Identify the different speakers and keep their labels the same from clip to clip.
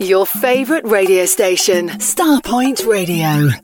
Speaker 1: Your favourite radio station, Starpoint Radio.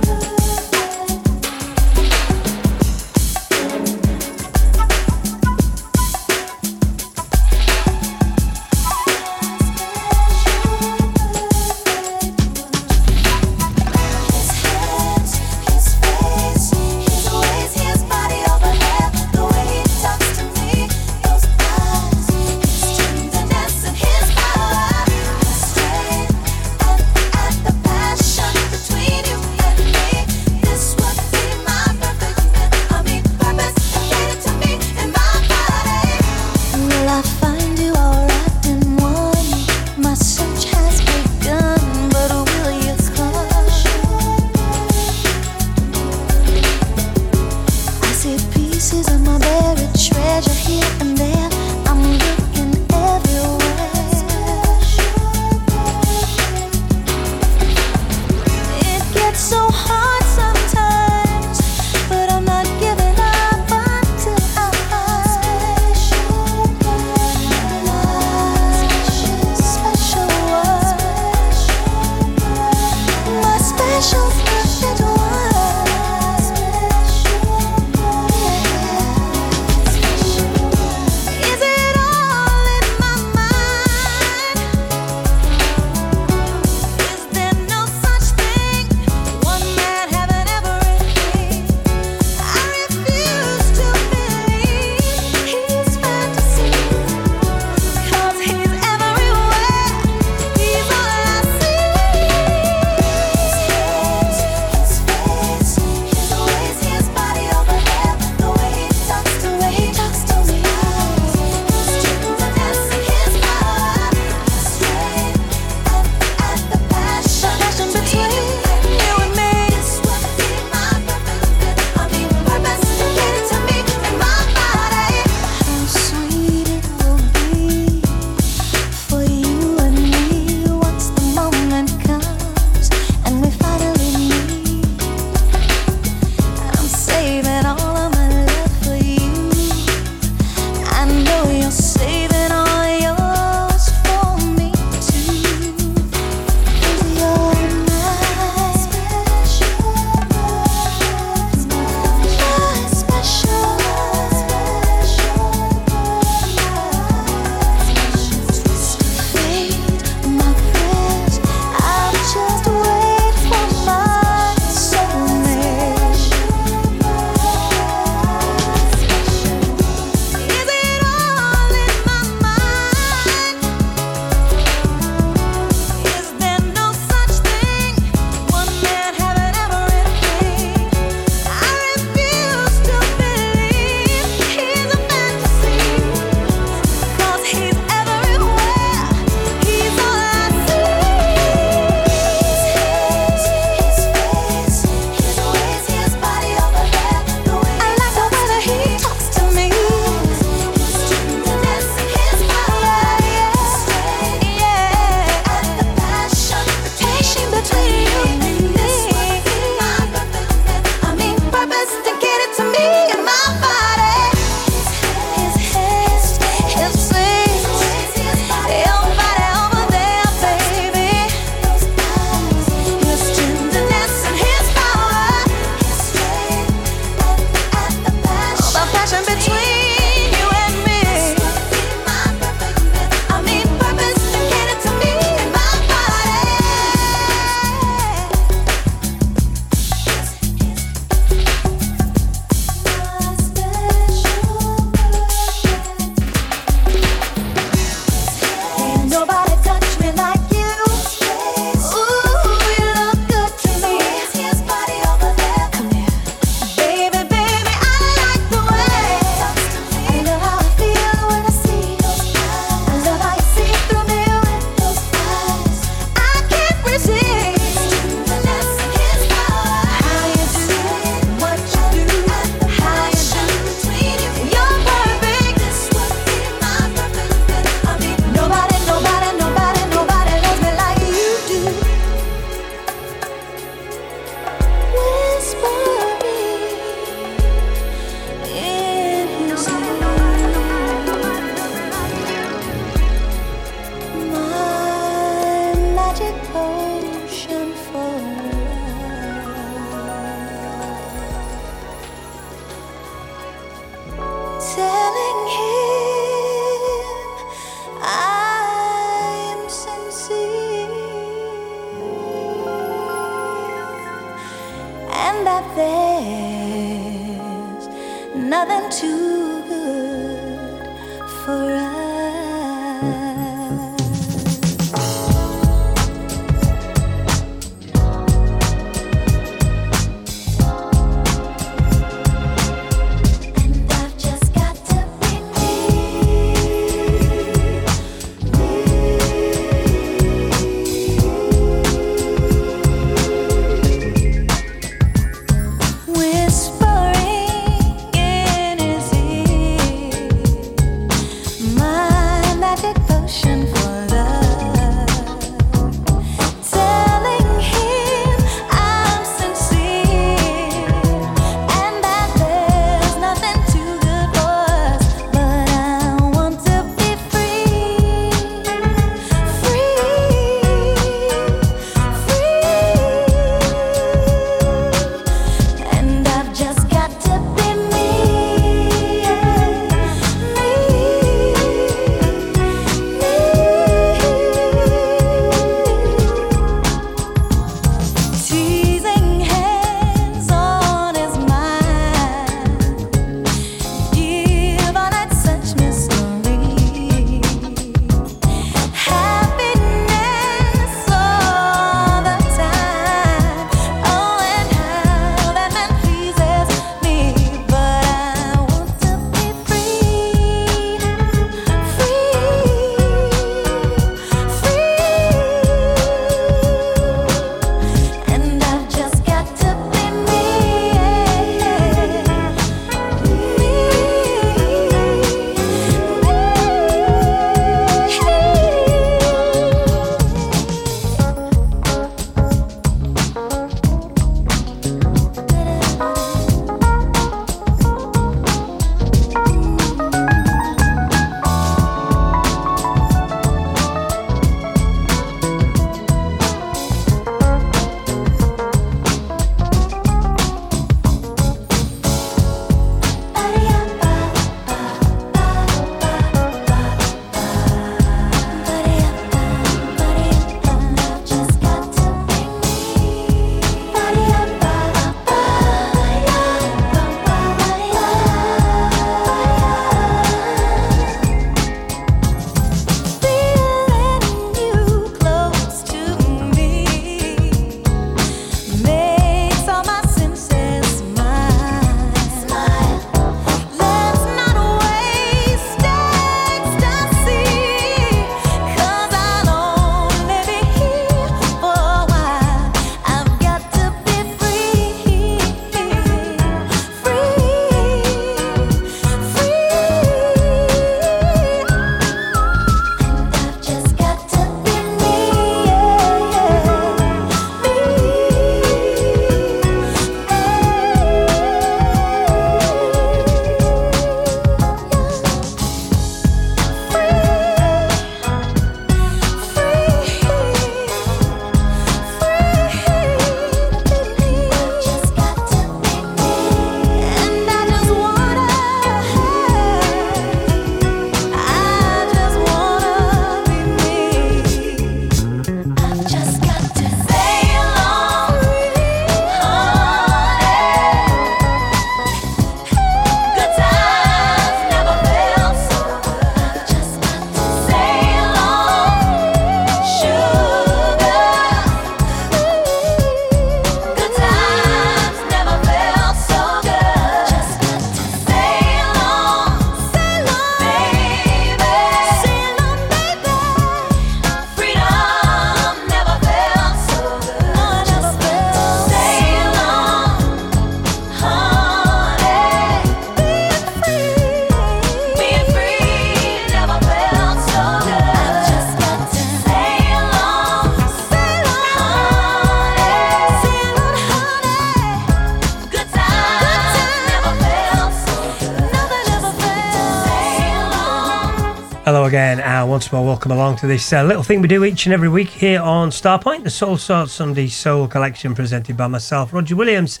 Speaker 2: Once more, welcome along to this uh, little thing we do each and every week here on Starpoint, the Soul Sort Sunday Soul Collection presented by myself, Roger Williams.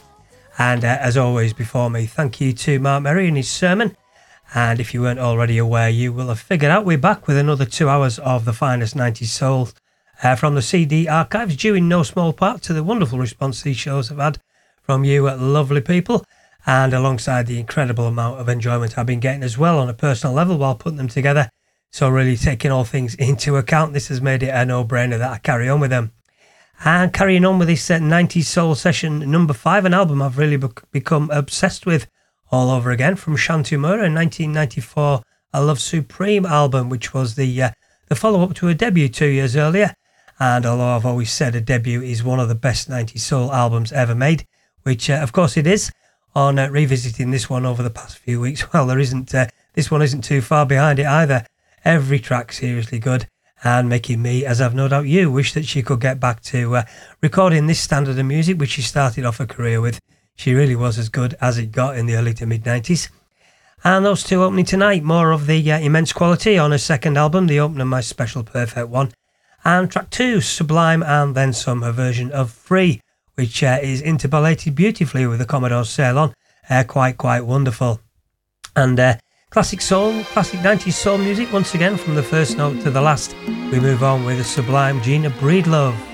Speaker 2: And uh, as always, before me, thank you to Mark Merry and his sermon. And if you weren't already aware, you will have figured out we're back with another two hours of the finest 90s soul uh, from the CD archives, due in no small part to the wonderful response these shows have had from you, lovely people.
Speaker 3: and alongside the incredible amount of enjoyment I've been getting as well on a personal level while putting them together. So, really taking all things into account, this has made it a no brainer that I carry on with them. And carrying on with this uh, 90s Soul Session number five, an album I've really be- become obsessed with all over again from Chante Moore in 1994, a Love Supreme album, which was the, uh, the follow up to a debut two years earlier. And although I've always said a debut is one of the best 90s soul albums ever made, which uh, of course it is, on uh, revisiting this one over the past few weeks, well, there isn't, uh, this one isn't too far behind it either. Every track seriously good and making me, as I've no doubt you, wish that she could get back to uh, recording this standard of music, which she started off her career with. She really was as good as it got in the early to mid 90s. And those two opening tonight, more of the uh, immense quality on her second album, the opener, My Special Perfect One. And track two, Sublime, and then some, her version of Free, which uh, is interpolated beautifully with the Commodore Sail On. Uh, quite, quite wonderful. And uh, Classic soul, classic 90s soul music once again from the first note to the last. We move on with the sublime Gina Breedlove.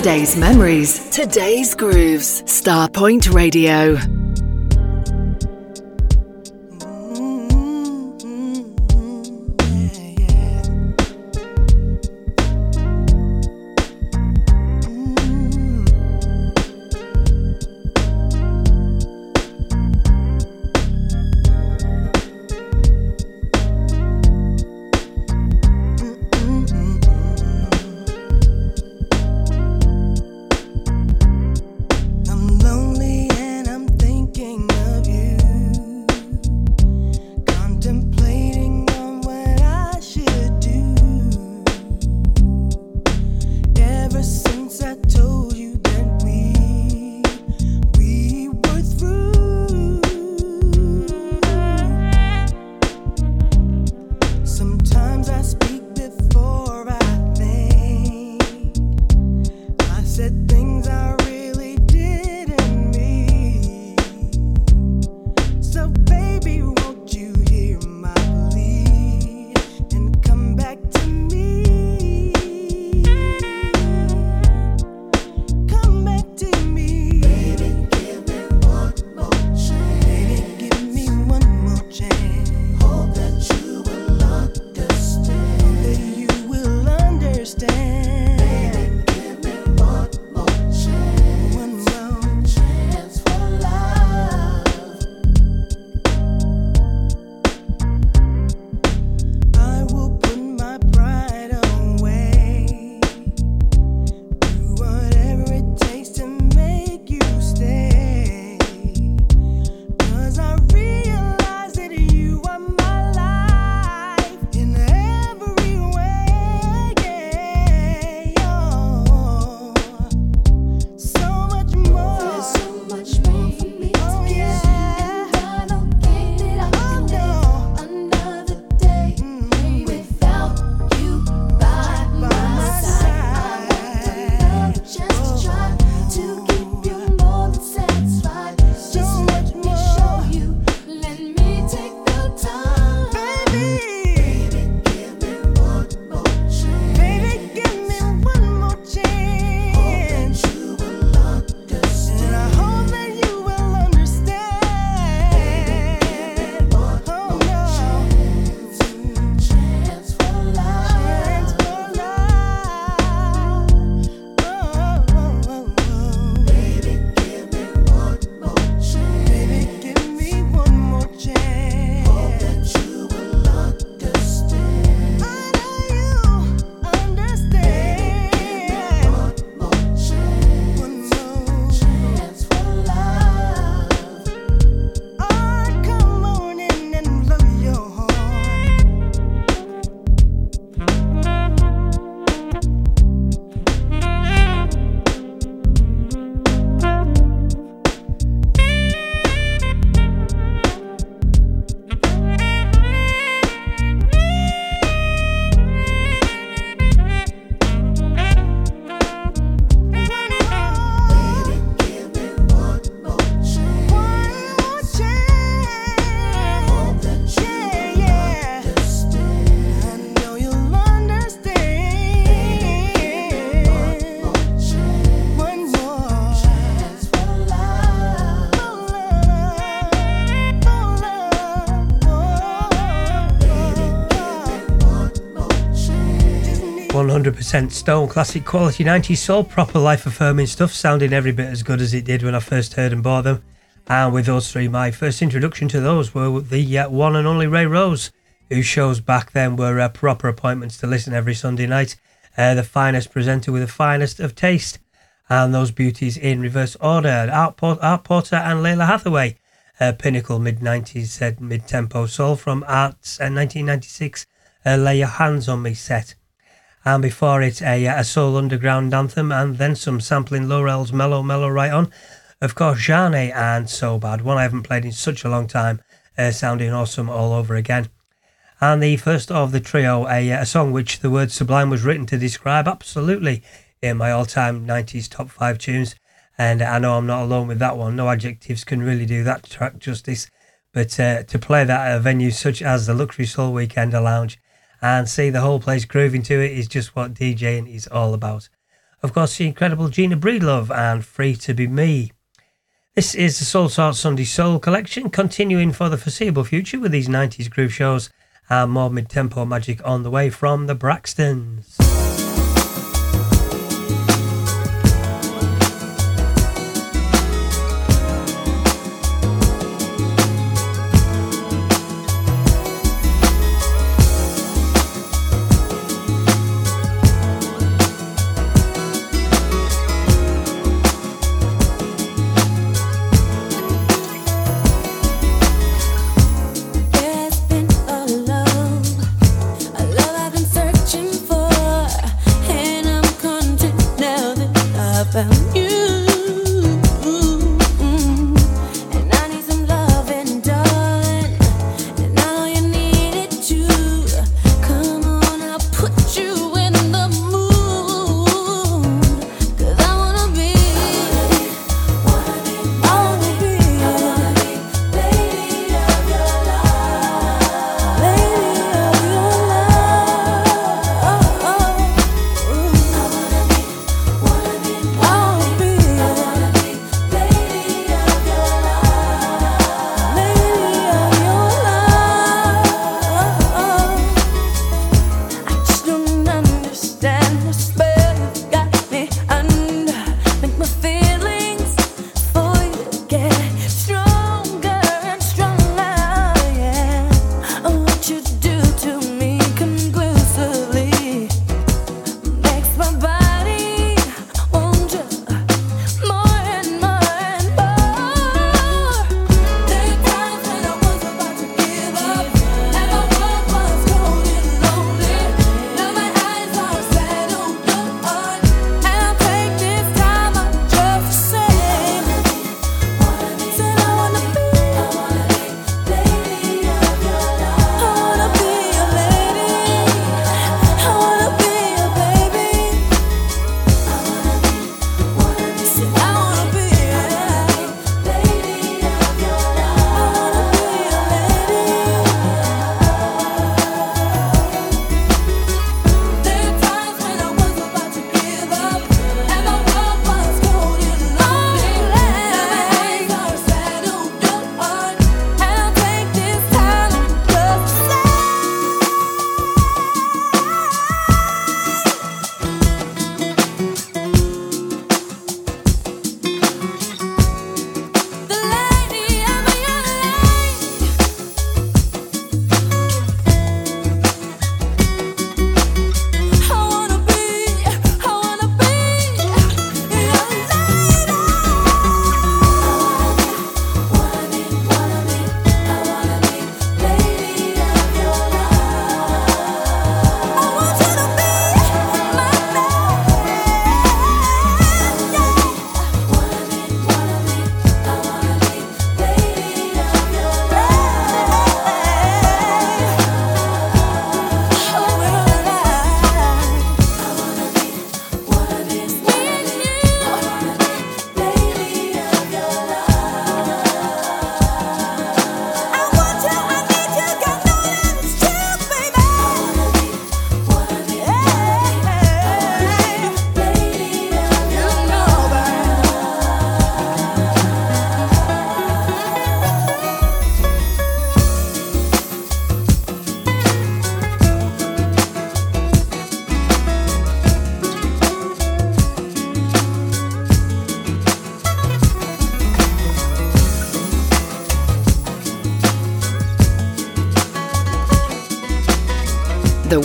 Speaker 4: Yesterday's memories, today's grooves. Starpoint Radio.
Speaker 2: 100% Stone classic quality 90s soul, proper life affirming stuff, sounding every bit as good as it did when I first heard and bought them. And with those three, my first introduction to those were the uh, one and only Ray Rose, whose shows back then were uh, proper appointments to listen every Sunday night. Uh, the finest presenter with the finest of taste. And those beauties in reverse order Art, Port- Art Porter and Lalah Hathaway. Uh, pinnacle mid 90s uh, mid tempo soul from Art's 1996 uh, Lay Your Hands on Me set and before it a, a soul underground anthem, and then some sampling Lowrell's Mellow Mellow Right On. Of course, Zhane and So Badd, one I haven't played in such a long time, uh, sounding awesome all over again. And the first of the trio, a, a song which the word sublime was written to describe, absolutely in my all time 90s top five tunes. And I know I'm not alone with that one. No adjectives can really do that track justice. But uh, to play that at a venue such as the Luxury Soul Weekend Lounge and see the whole place grooving to it is just what DJing is all about. Of course, the incredible Gina Breedlove and Free to Be Me. This is the Soul Sort Sunday Soul collection, continuing for the foreseeable future with these 90s groove shows and more mid tempo magic on the way from the Braxtons.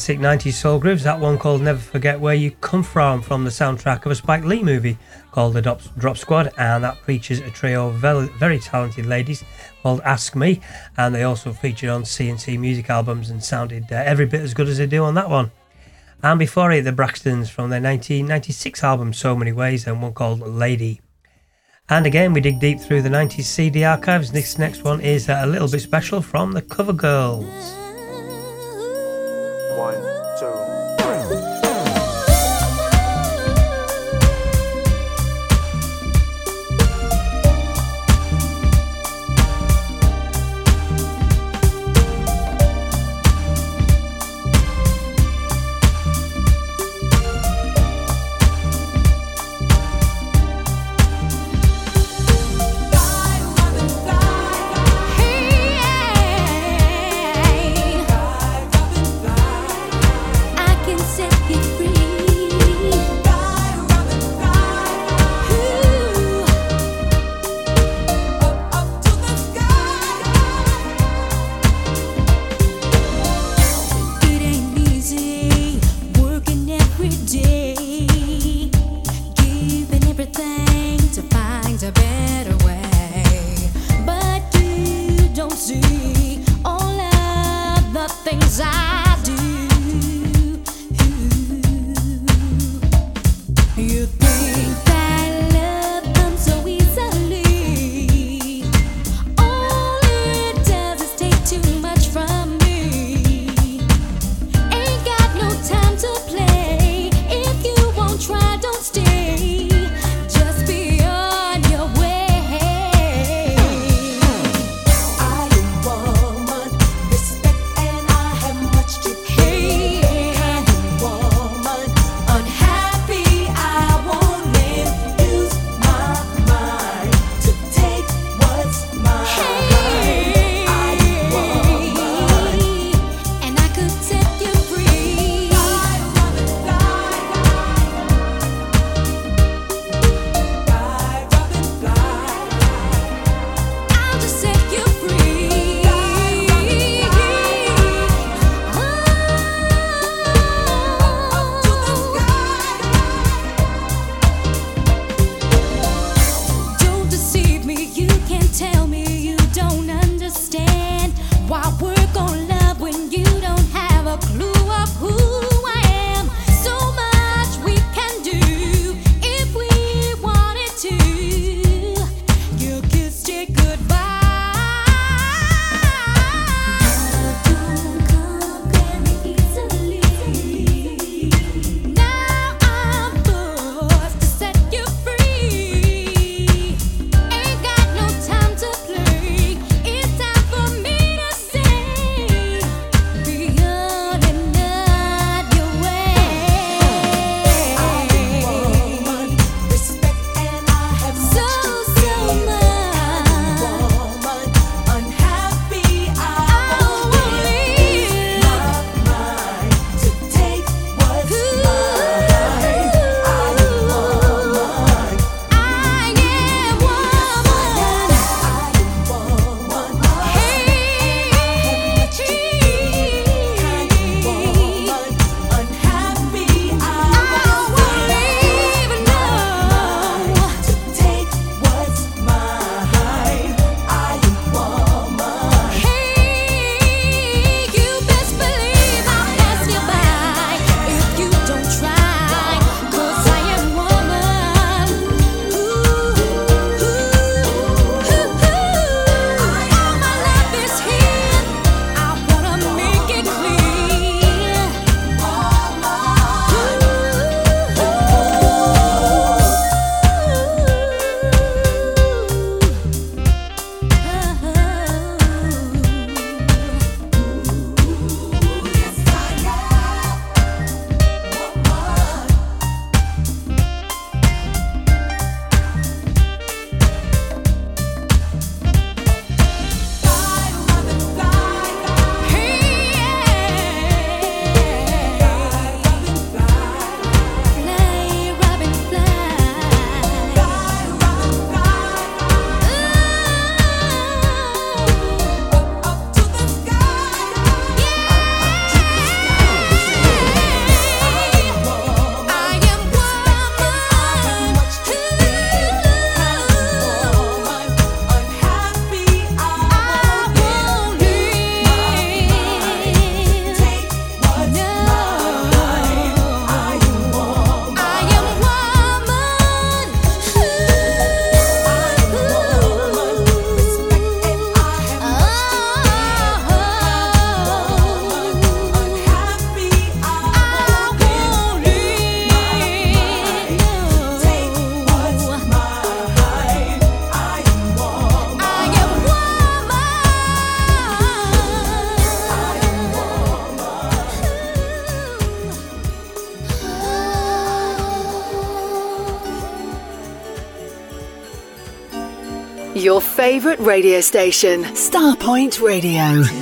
Speaker 2: classic 90s soul grooves. That one called Never Forget Where You Come From from the soundtrack of a Spike Lee movie called The Drop, Squad, and that features a trio of very, very talented ladies called Ask Me, and they also featured on C+C music albums and sounded uh, every bit as good as they do on that one. And before it, the Braxtons from their 1996 album So Many Ways, and one called Lady. And again, we dig deep through the 90s CD archives. This next one is uh, a little bit special from the Cover Girls.
Speaker 5: He
Speaker 1: favourite radio station, Starpoint Radio.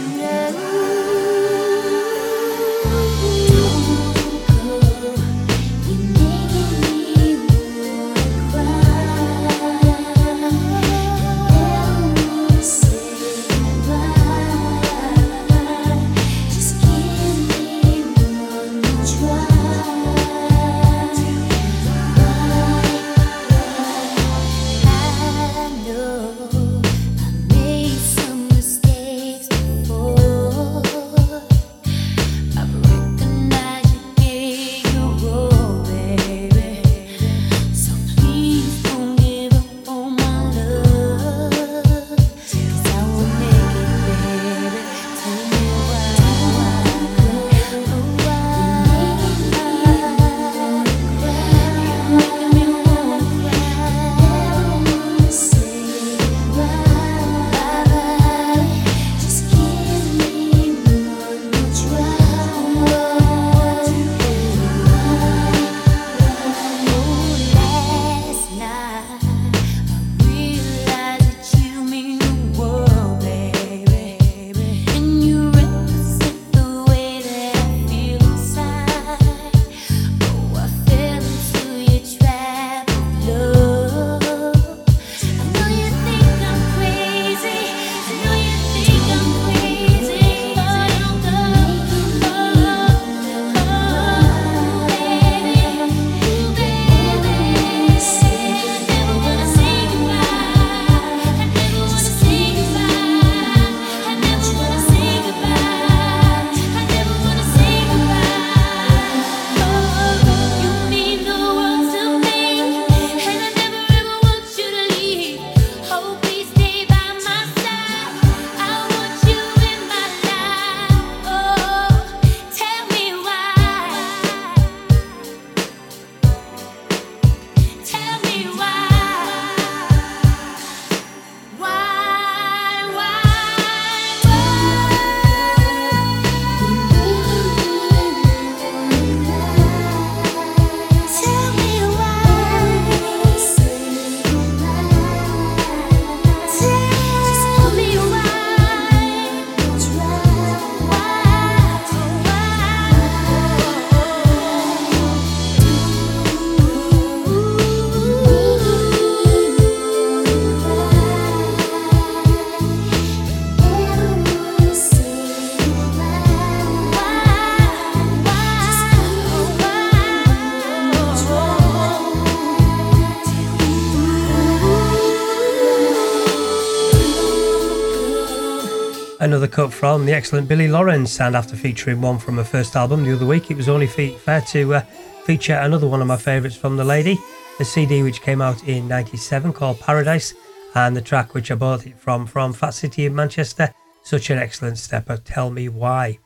Speaker 3: Cut from the excellent Billy Lawrence, and after featuring one from her first album the other week, it was only fair to uh, feature another one of my favourites from the lady, the CD which came out in 97 called Paradise, and the track which I bought it from, from Fat City in Manchester, Such an Excellent Stepper, Tell Me Why.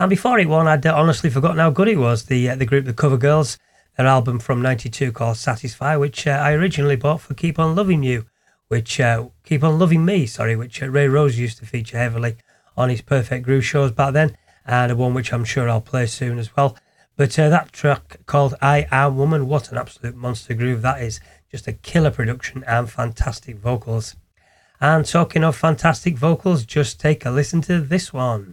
Speaker 3: And before it won, I'd uh, honestly forgotten how good it was, the, uh, the group The Cover Girls, their album from 92 called Satisfy, which uh, I originally bought for Keep On Loving You which uh, Keep On Loving Me, sorry, which uh, Ray Rose used to feature heavily on his Perfect Groove shows back then, and a one which I'm sure I'll play soon as well. But uh, that track called I Am Woman, what an absolute monster groove that is. Just a killer production and fantastic vocals. And talking of fantastic vocals, just take a listen to this one.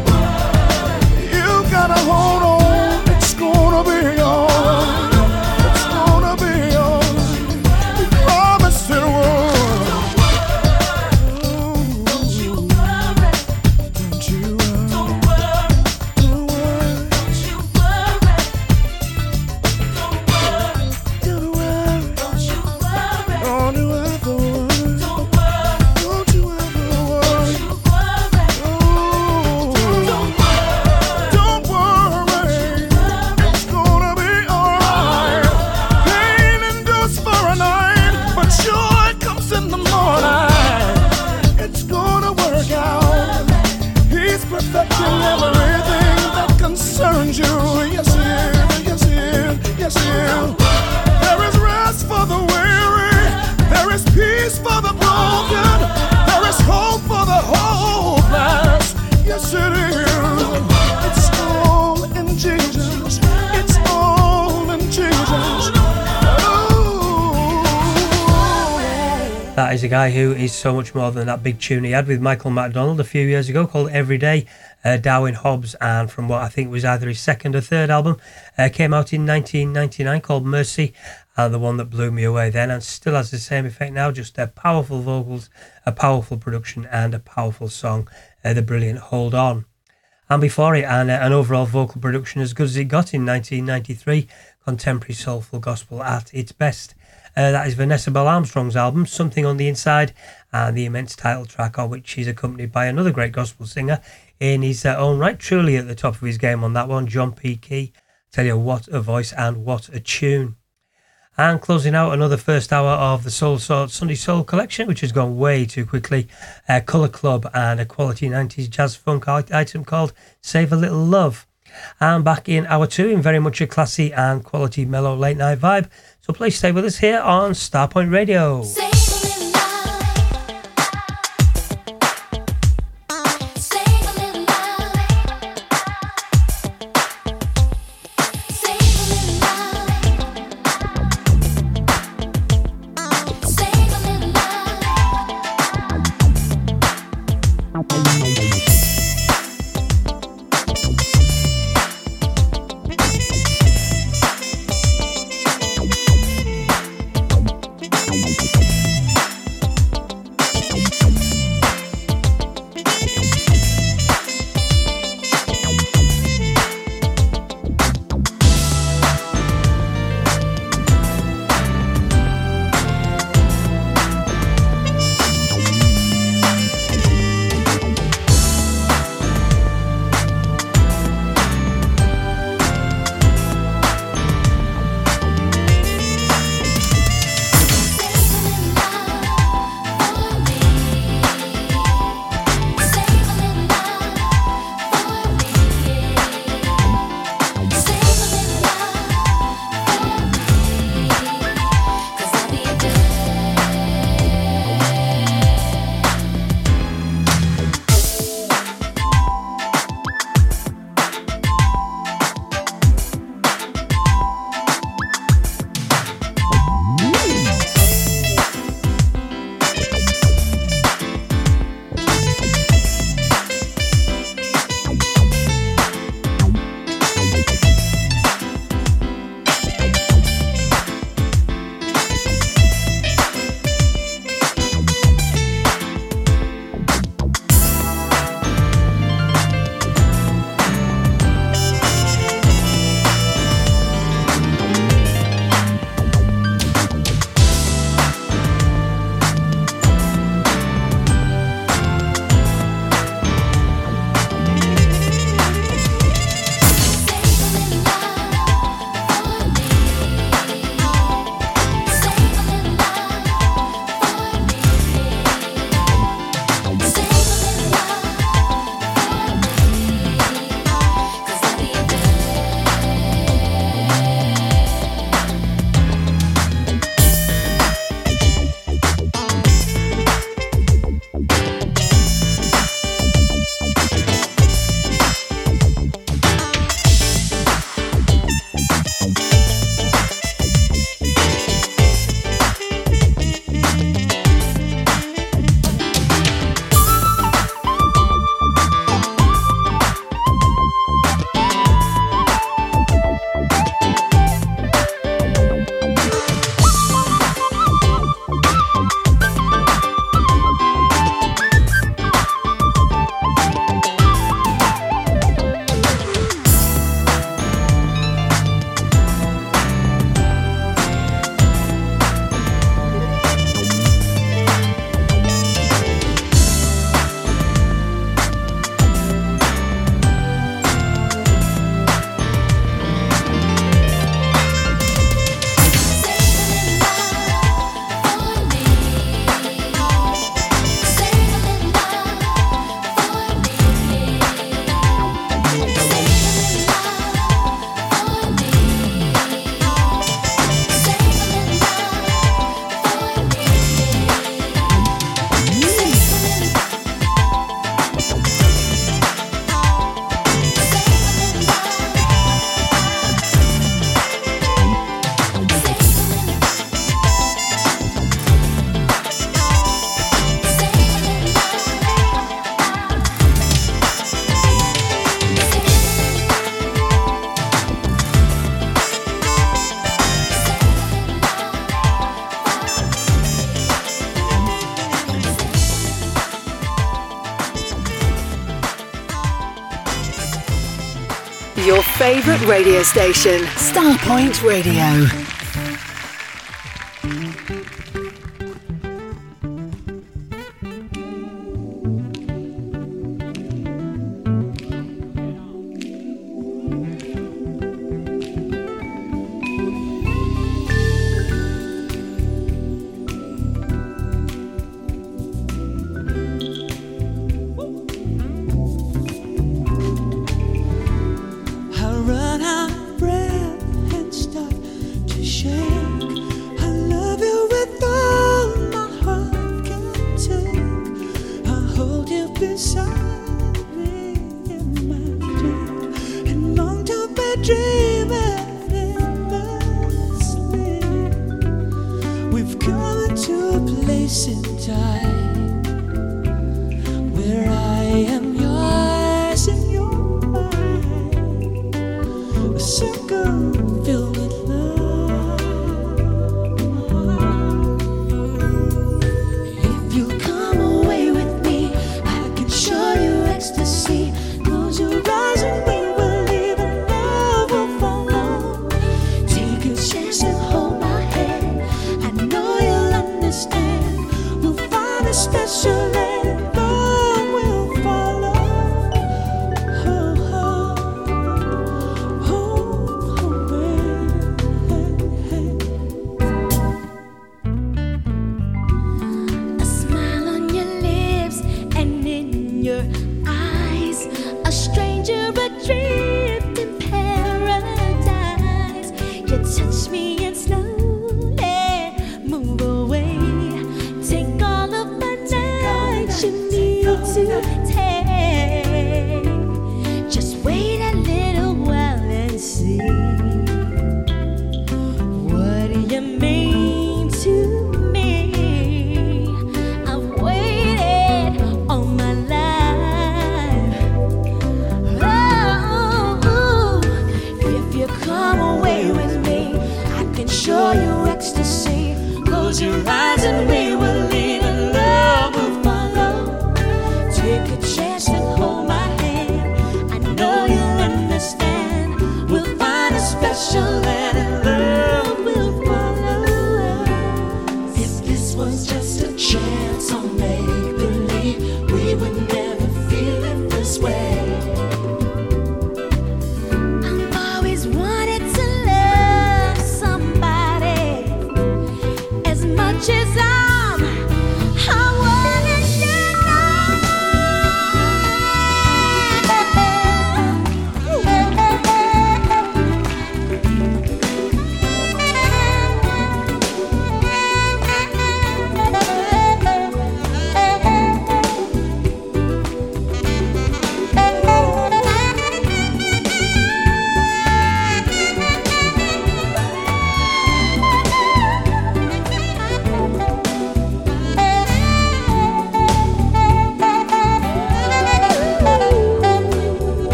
Speaker 6: is
Speaker 2: so much more than that big tune he had with Michael McDonald a few years ago called Every Day. Uh, Darwin Hobbs, and from what I think was either his second or third album, uh, came out in 1999 called Mercy, and the one that blew me away then, and still has the same effect now. Just a powerful vocals, a powerful production, and a powerful song. Uh, the brilliant Hold On. And before it, and uh, an overall vocal production as good as it got in 1993, contemporary soulful gospel at its best. Uh, that is Vanessa Bell Armstrong's album, Something on the Inside, and the immense title track of which she's accompanied by another great gospel singer in his uh, own right. Truly at the top of his game on that one, John P. Kee. Tell you what a voice and what a tune. And closing out another first hour of the Soulsorts Sunday Soul collection, which has gone way too quickly. Uh, Color Club and a quality 90s jazz funk item called Save a Little Love. And back in hour two, in very much a classy and quality mellow late night vibe, so please stay with us here on Starpoint Radio.
Speaker 1: favourite radio station, Starpoint Radio. In time.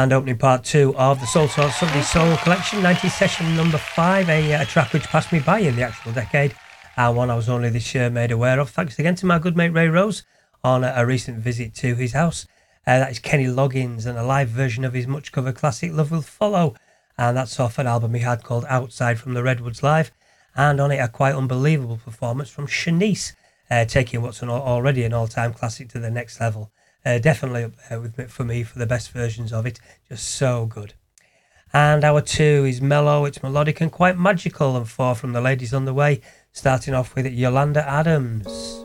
Speaker 2: And opening part two of the Soulsorts Sunday Soul Collection, 90 session number five, a, a, track which passed me by in the actual decade, and one I was only this year made aware of. Thanks again to my good mate Ray Rose
Speaker 3: on a, a recent visit to his house. Uh, that is Kenny Loggins and a live version of his much covered classic Love Will Follow. And that's off an album he had called Outside from the Redwoods Live. And on it, a quite unbelievable performance from Shanice, uh, taking what's an, already an all time classic to the next level. Uh, definitely up there with, for me for the best versions of it. Just so good. And our two is mellow, it's melodic and quite magical. And four from the ladies on the way, starting off with Yolanda Adams.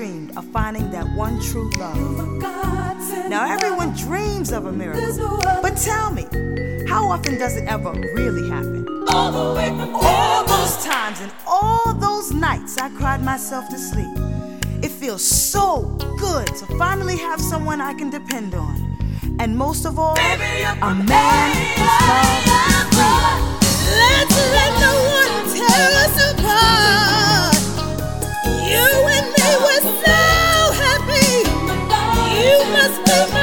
Speaker 4: dreamed of finding that one true love. Now, everyone dreams of a miracle, but tell me, how often does it ever really happen?
Speaker 7: All,
Speaker 4: all those times and all those nights I cried myself to sleep. It feels so good to finally have someone I can depend on. And most of all, a man who's love.
Speaker 3: Let's let no one tear us apart. You and me just put my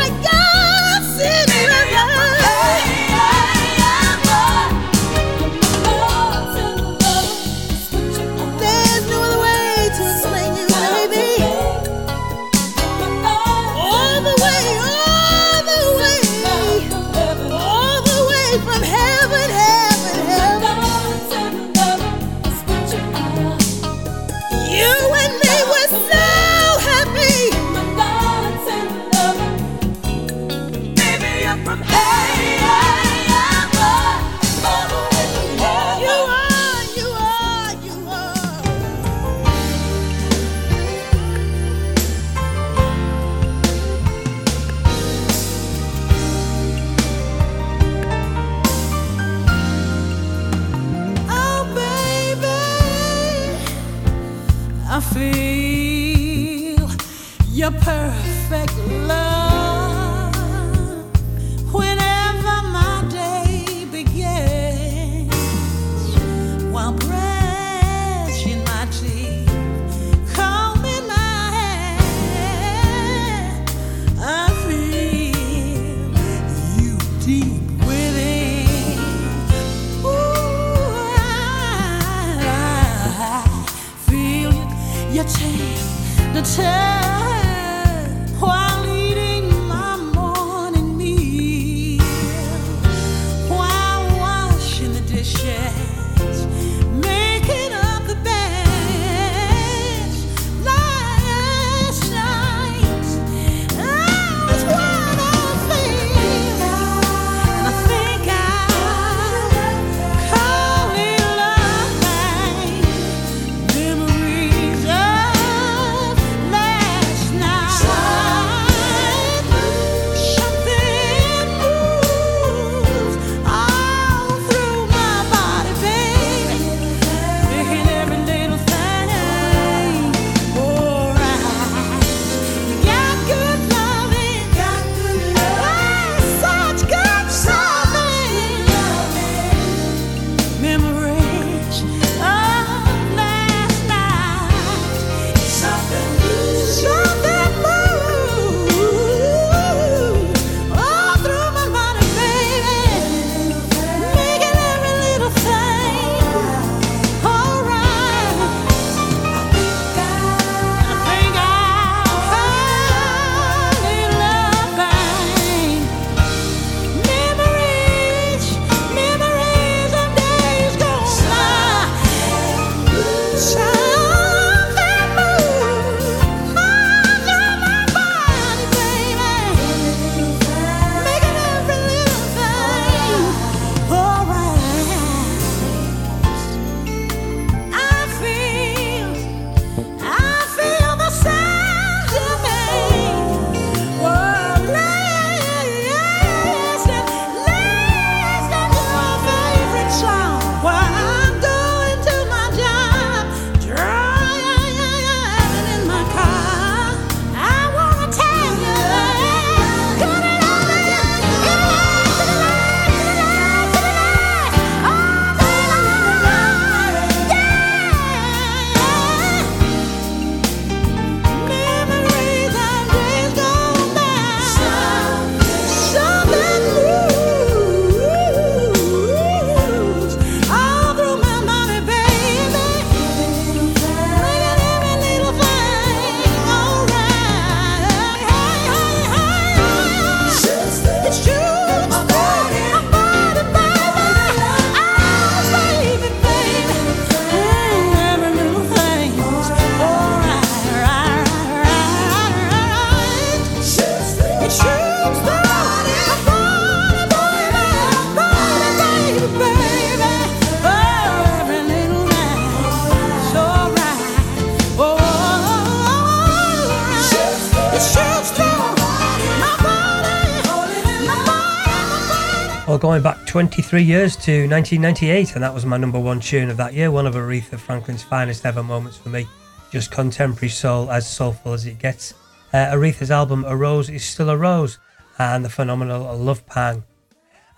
Speaker 2: 23 years to 1998, and that was my number one tune of that year, one of Aretha Franklin's finest ever moments for me. Just contemporary soul, as soulful as it gets. Uh, Aretha's album A Rose is Still a Rose, and the phenomenal Love Pang.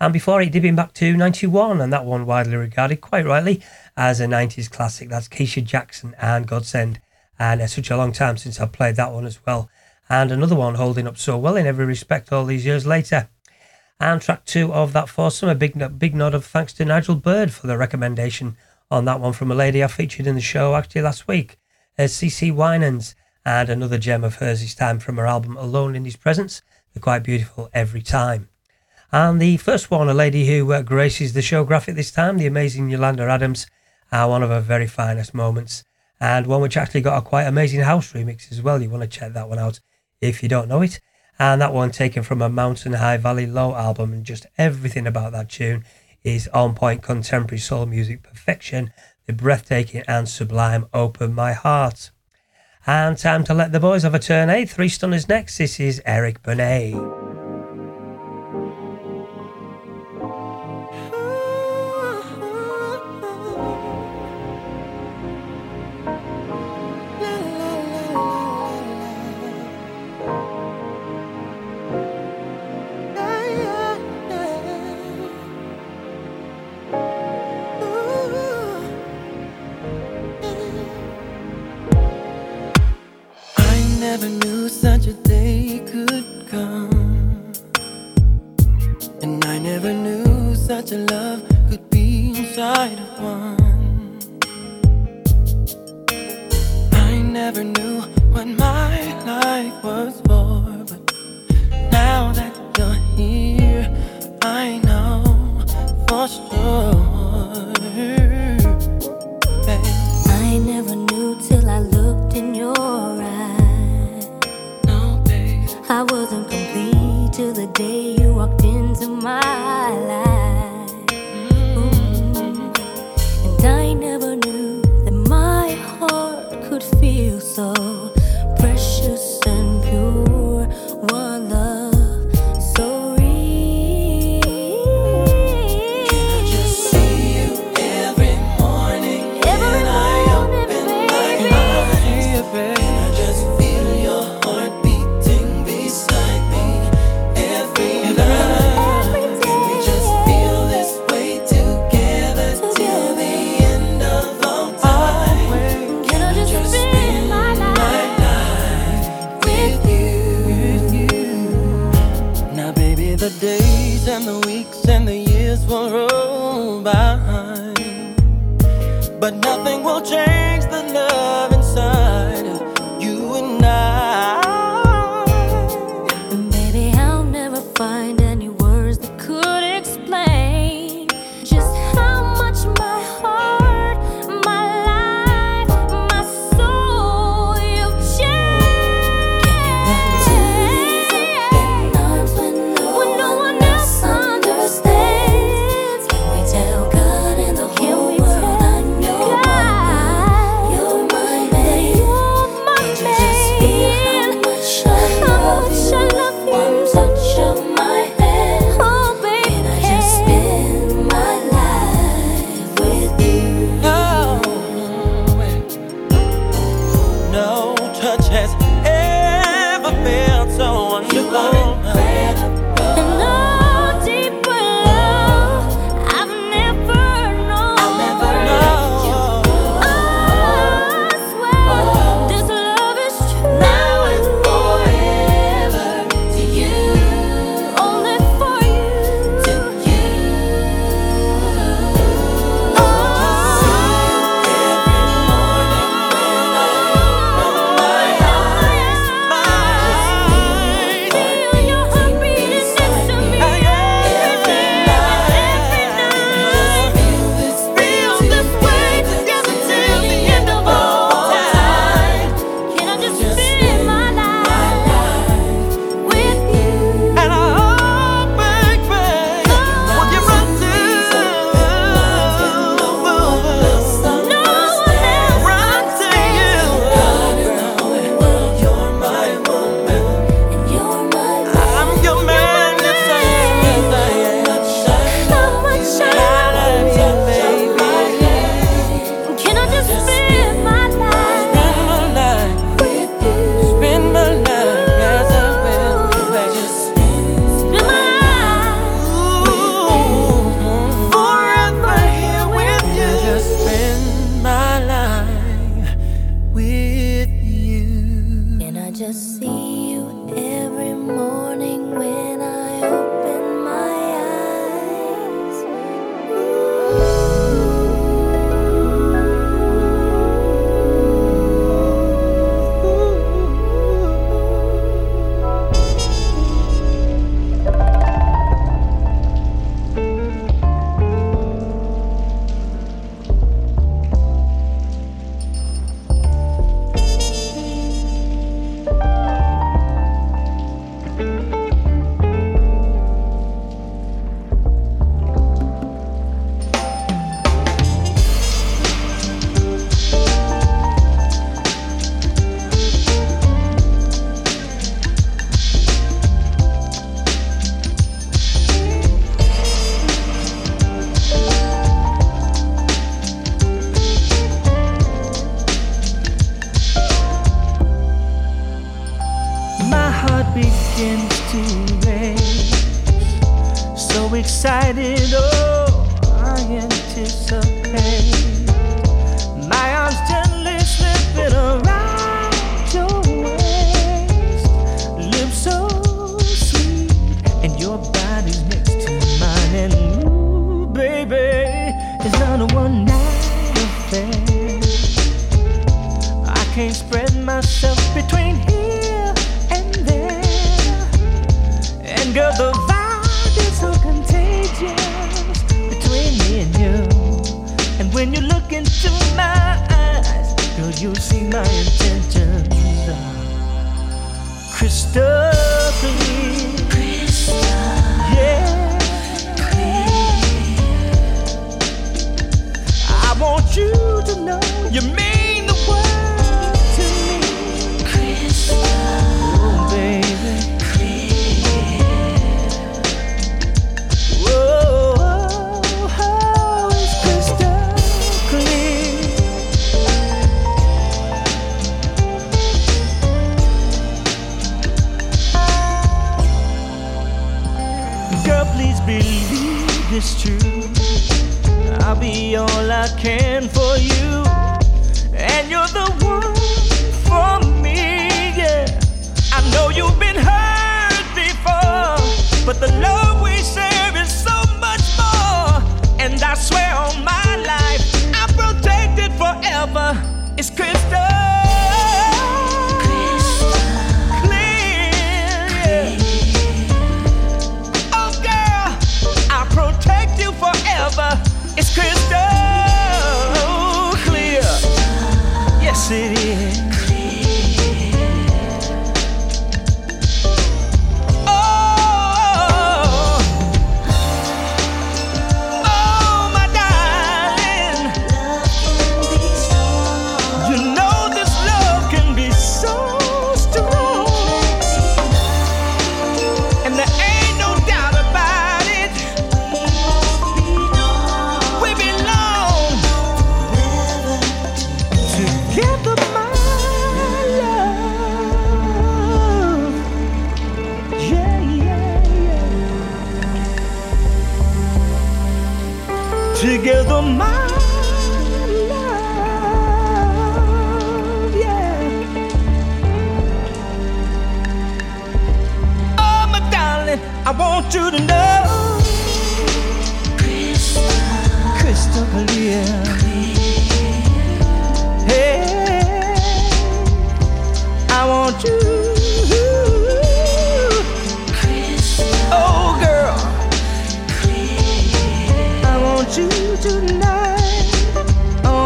Speaker 2: And before it, dipping back to 91, and that one widely regarded, quite rightly, as a 90s classic. That's Keisha Jackson and Godsend. And it's such a long time since I've played that one as well. And another one holding up so well in every respect all these years later. And track two of that foursome, a big, big nod of thanks to Nigel Bird for the recommendation on that one from a lady I featured in the show actually last week, as CeCe Winans. And another gem of hers this time from her album Alone in His Presence. They're quite beautiful every time. And the first one, a lady who uh, graces the show graphic this time, the amazing Yolanda Adams, uh, one of her very finest moments. And one which actually got a quite amazing house remix as well. You want to check that one out if you don't know it. And that one taken from a Mountain High Valley Low album, and just everything about that tune is on point contemporary soul music perfection. The breathtaking and sublime Open My Heart. And time to let the boys have a turn, eh? Three stunners next. This is Eric Benet.
Speaker 8: Such a love could be inside of one. I never knew what my life was for, but now that you're here, I know for sure. I never knew till I
Speaker 3: looked in your eyes. I wasn't complete till the day you walked into my
Speaker 6: life.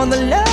Speaker 6: On the love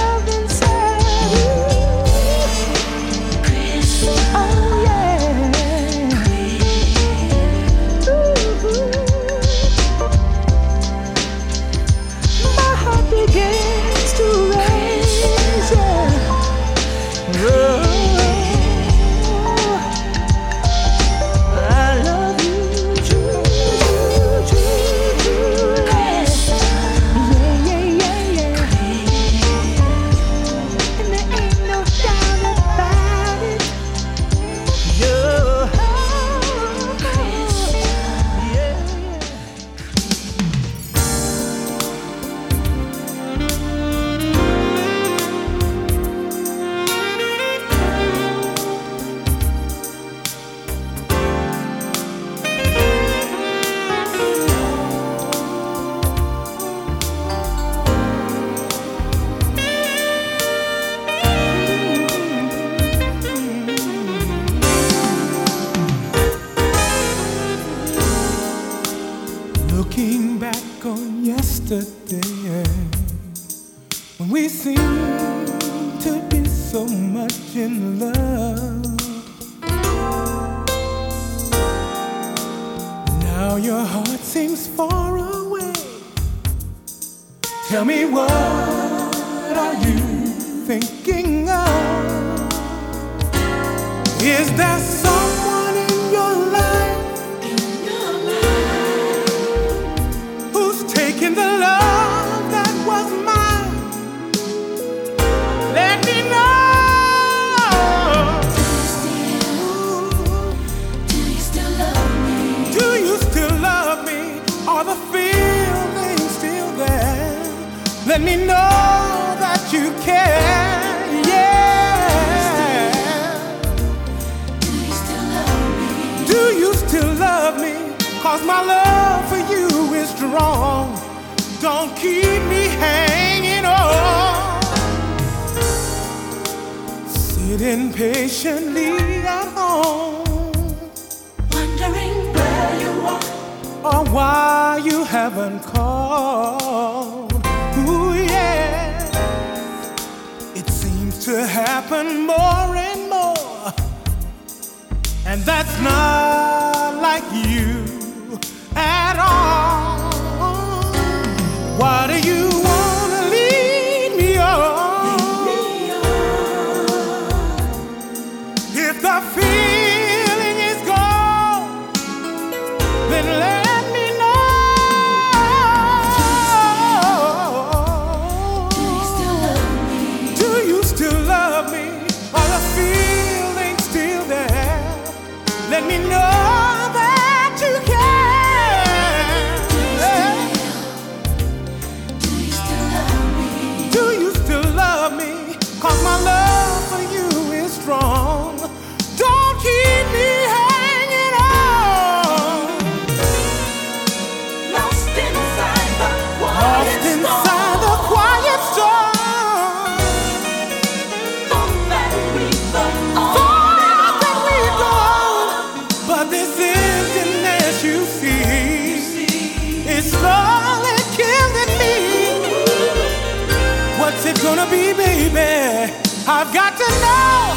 Speaker 6: What's it gonna be, baby? I've got to know.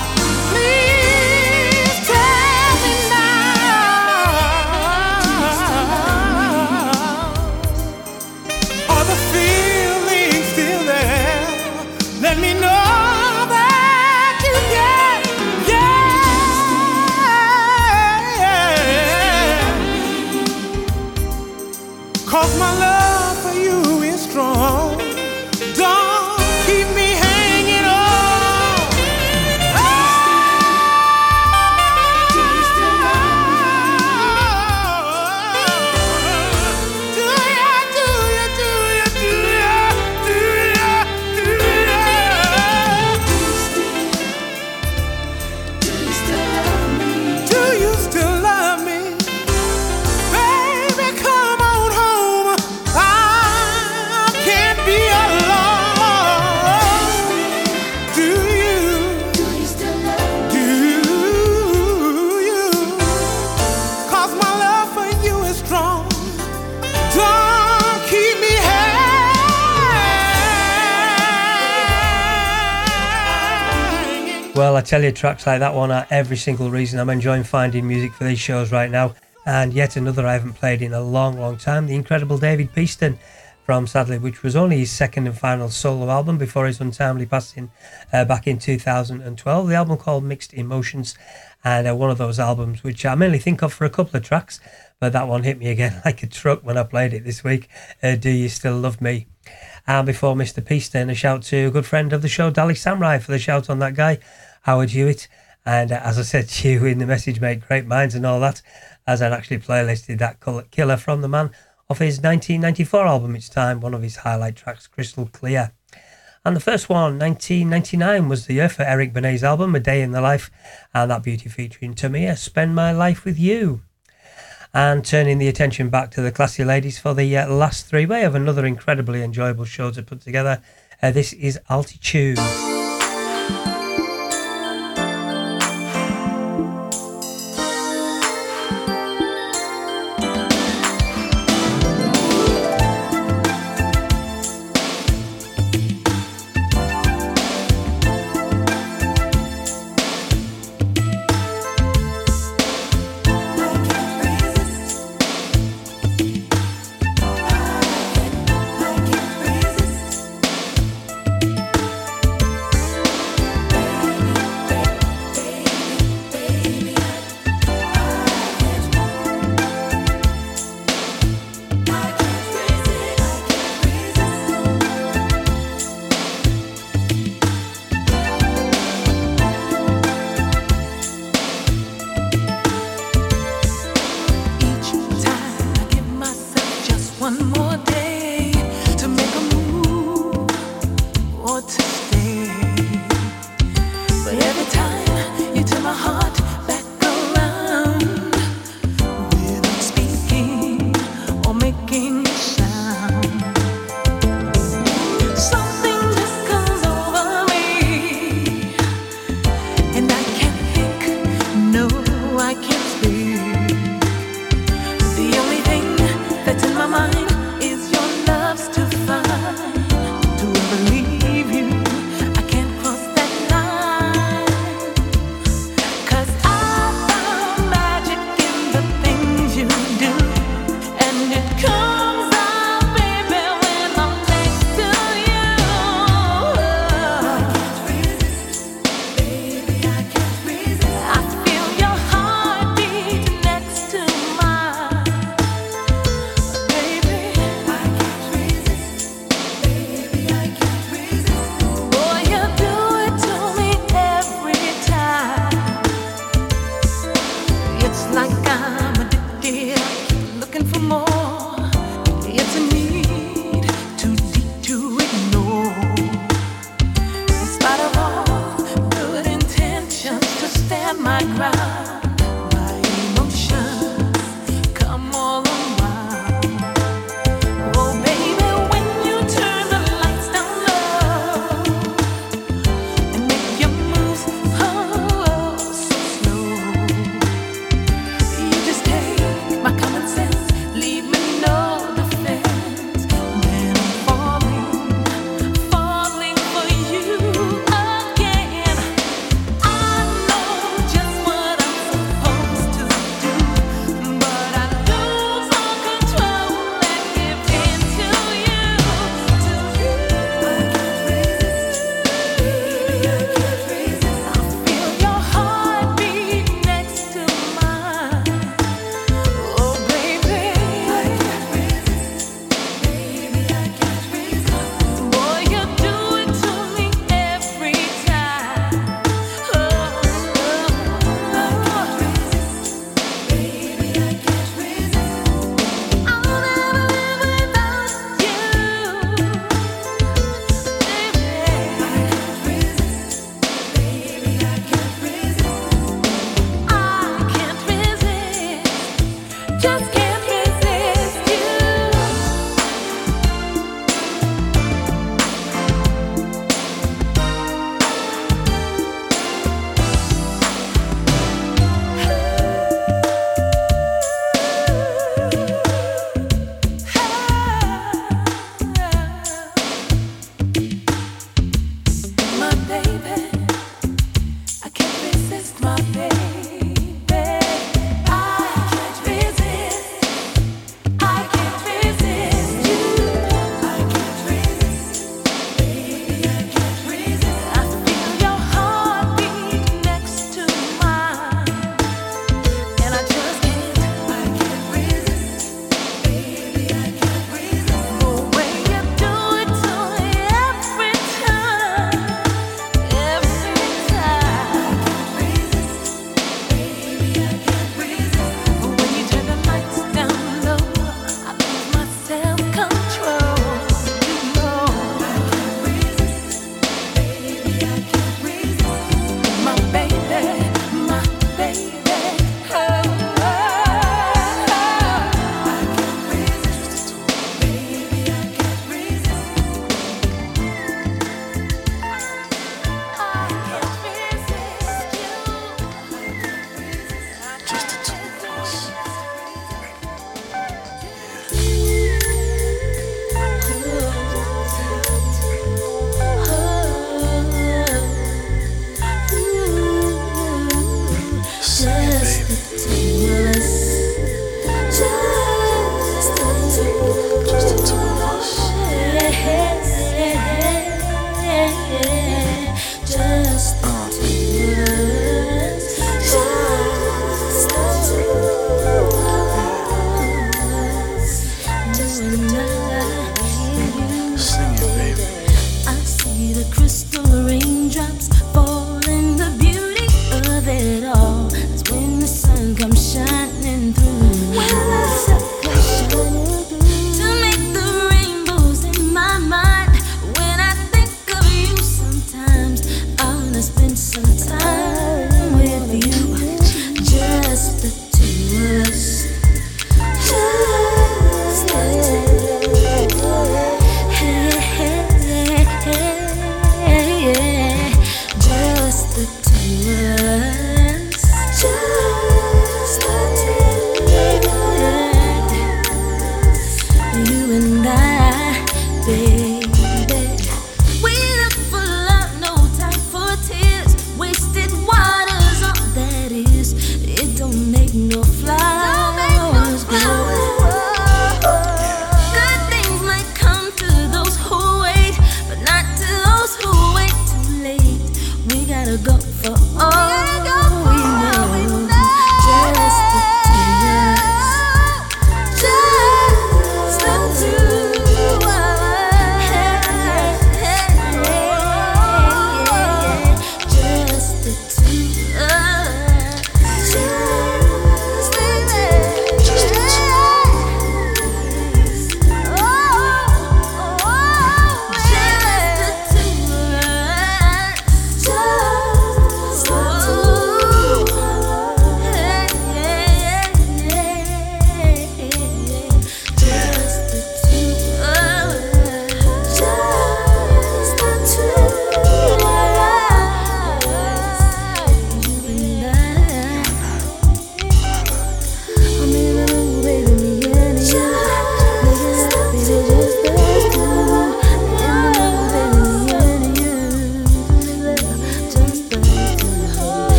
Speaker 6: Please tell you,
Speaker 2: tracks like that one are every single reason I'm enjoying finding music for these shows right now. And yet another I haven't played in a long, long time the incredible David Peaston from Sadly, which was only his second and final solo album before his untimely passing uh, back in 2012. The album called Mixed Emotions, and uh, one of those albums which I mainly think of for a couple of tracks, but that one hit me again like a truck when I played it this week. Uh, Do You Still Love Me? And before Mr. Peaston, a shout to a good friend of the show, Dally Samurai, for the shout on that guy, Howard Hewett. And uh, as I said to you in the message, mate, great minds and all that, as I'd actually playlisted that killer from the man off his 1994 album, It's Time, one of his highlight tracks, Crystal Clear. And the first one, 1999, was the year for Eric Benet's album, A Day in the Life, and that beauty featuring Tamia, Spend My Life With You. And turning the attention back to the classy ladies for the uh, last three way of another incredibly enjoyable show to put together. Uh, this is Altitude.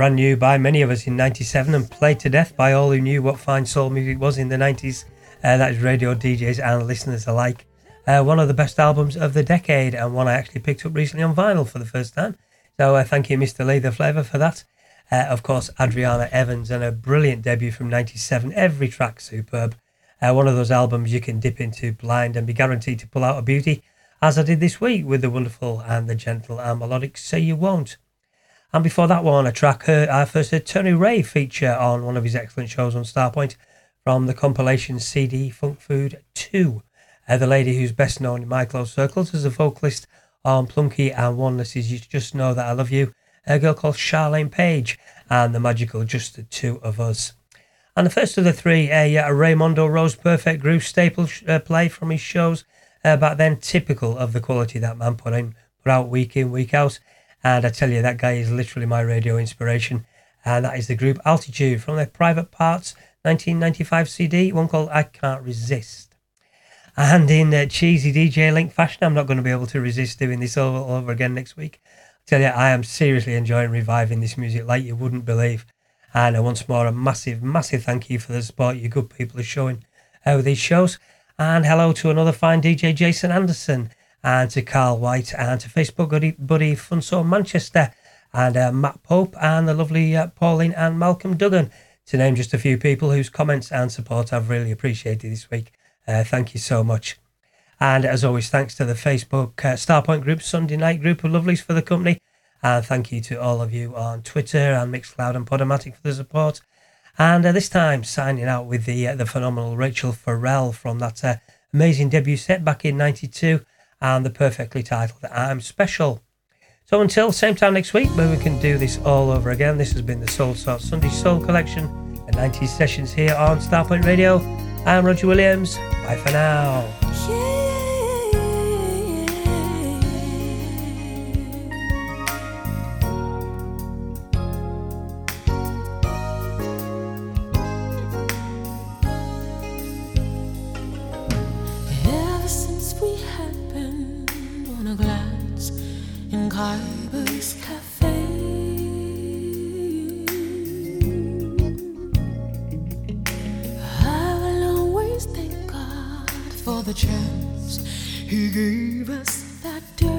Speaker 2: Brand new by many of us in 97 and played to death by all who knew what fine soul music was in the 90s. Uh, that is radio DJs and listeners alike. Uh, one of the best albums of the decade and one I actually picked up recently on vinyl for the first time. So uh, thank you, Mr. Lee the Flavour, for that. Uh, of course, Adriana Evans and a brilliant debut from 97. Every track superb. Uh, one of those albums you can dip into blind and be guaranteed to pull out a beauty, as I did this week with the wonderful and the gentle and melodic Say You Won't. And before that one, a track Her, I first heard Tony Ray feature on one of his excellent shows on Starpoint from the compilation CD Funk Food 2. Uh, the lady who's best known in my close circles as a vocalist on Plunky and Oneness is You Just Know That I Love You, a girl called Charlayne Page, and the magical Just the Two of Us. And the first of the three, a, a Raymondo Rose Perfect Groove staple uh, play from his shows uh, back then, typical of the quality that man put in, put out week in, week out. And I tell you, that guy is literally my radio inspiration. And that is the group Altitude from their Private Parts 1995 CD, one called I Can't Resist. And in uh, cheesy DJ Link fashion, I'm not going to be able to resist doing this all, over again next week. I tell you, I am seriously enjoying reviving this music like you wouldn't believe. And once more, a massive, massive thank you for the support you good people are showing uh, with these shows. And hello to another fine DJ, Jason Anderson and to Carl White, and to Facebook buddy, buddy Funso Manchester, and uh, Matt Pope, and the lovely uh, Pauline and Malcolm Duggan, to name just a few people whose comments and support I've really appreciated this week. Uh, thank you so much. And as always, thanks to the Facebook uh, Starpoint Group Sunday night group of lovelies for the company. And thank you to all of you on Twitter and Mixcloud and Podomatic for the support. And uh, this time, signing out with the uh, the phenomenal Rachelle Ferrell from that amazing debut set back in '92 and the perfectly titled I'm Special. So until same time next week, where we can do this all over again, this has been the Soulsorts Sunday Soul Collection and 90 sessions here on Starpoint Radio. I'm Roger Williams. Bye for now.
Speaker 3: Ever I will always thank God for the chance He gave us that day.